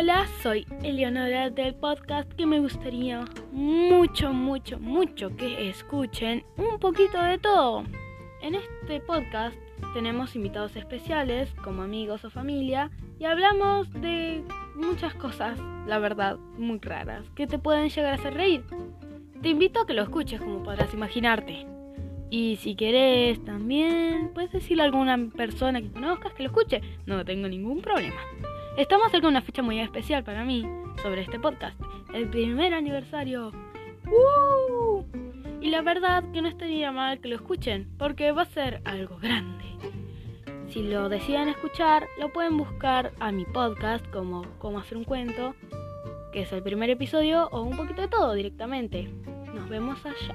Hola, soy Eleonora del podcast que me gustaría mucho, mucho, mucho que escuchen un poquito de todo. En este podcast tenemos invitados especiales como amigos o familia y hablamos de muchas cosas, la verdad, muy raras, que te pueden llegar a hacer reír. Te invito a que lo escuches como podrás imaginarte. Y si querés también, puedes decirle a alguna persona que conozcas que lo escuche. No tengo ningún problema. Estamos cerca de una fecha muy especial para mí sobre este podcast. El primer aniversario. ¡Uh! Y la verdad que no estaría mal que lo escuchen, porque va a ser algo grande. Si lo deciden escuchar, lo pueden buscar a mi podcast como Cómo hacer un cuento, que es el primer episodio, o un poquito de todo directamente. Nos vemos allá.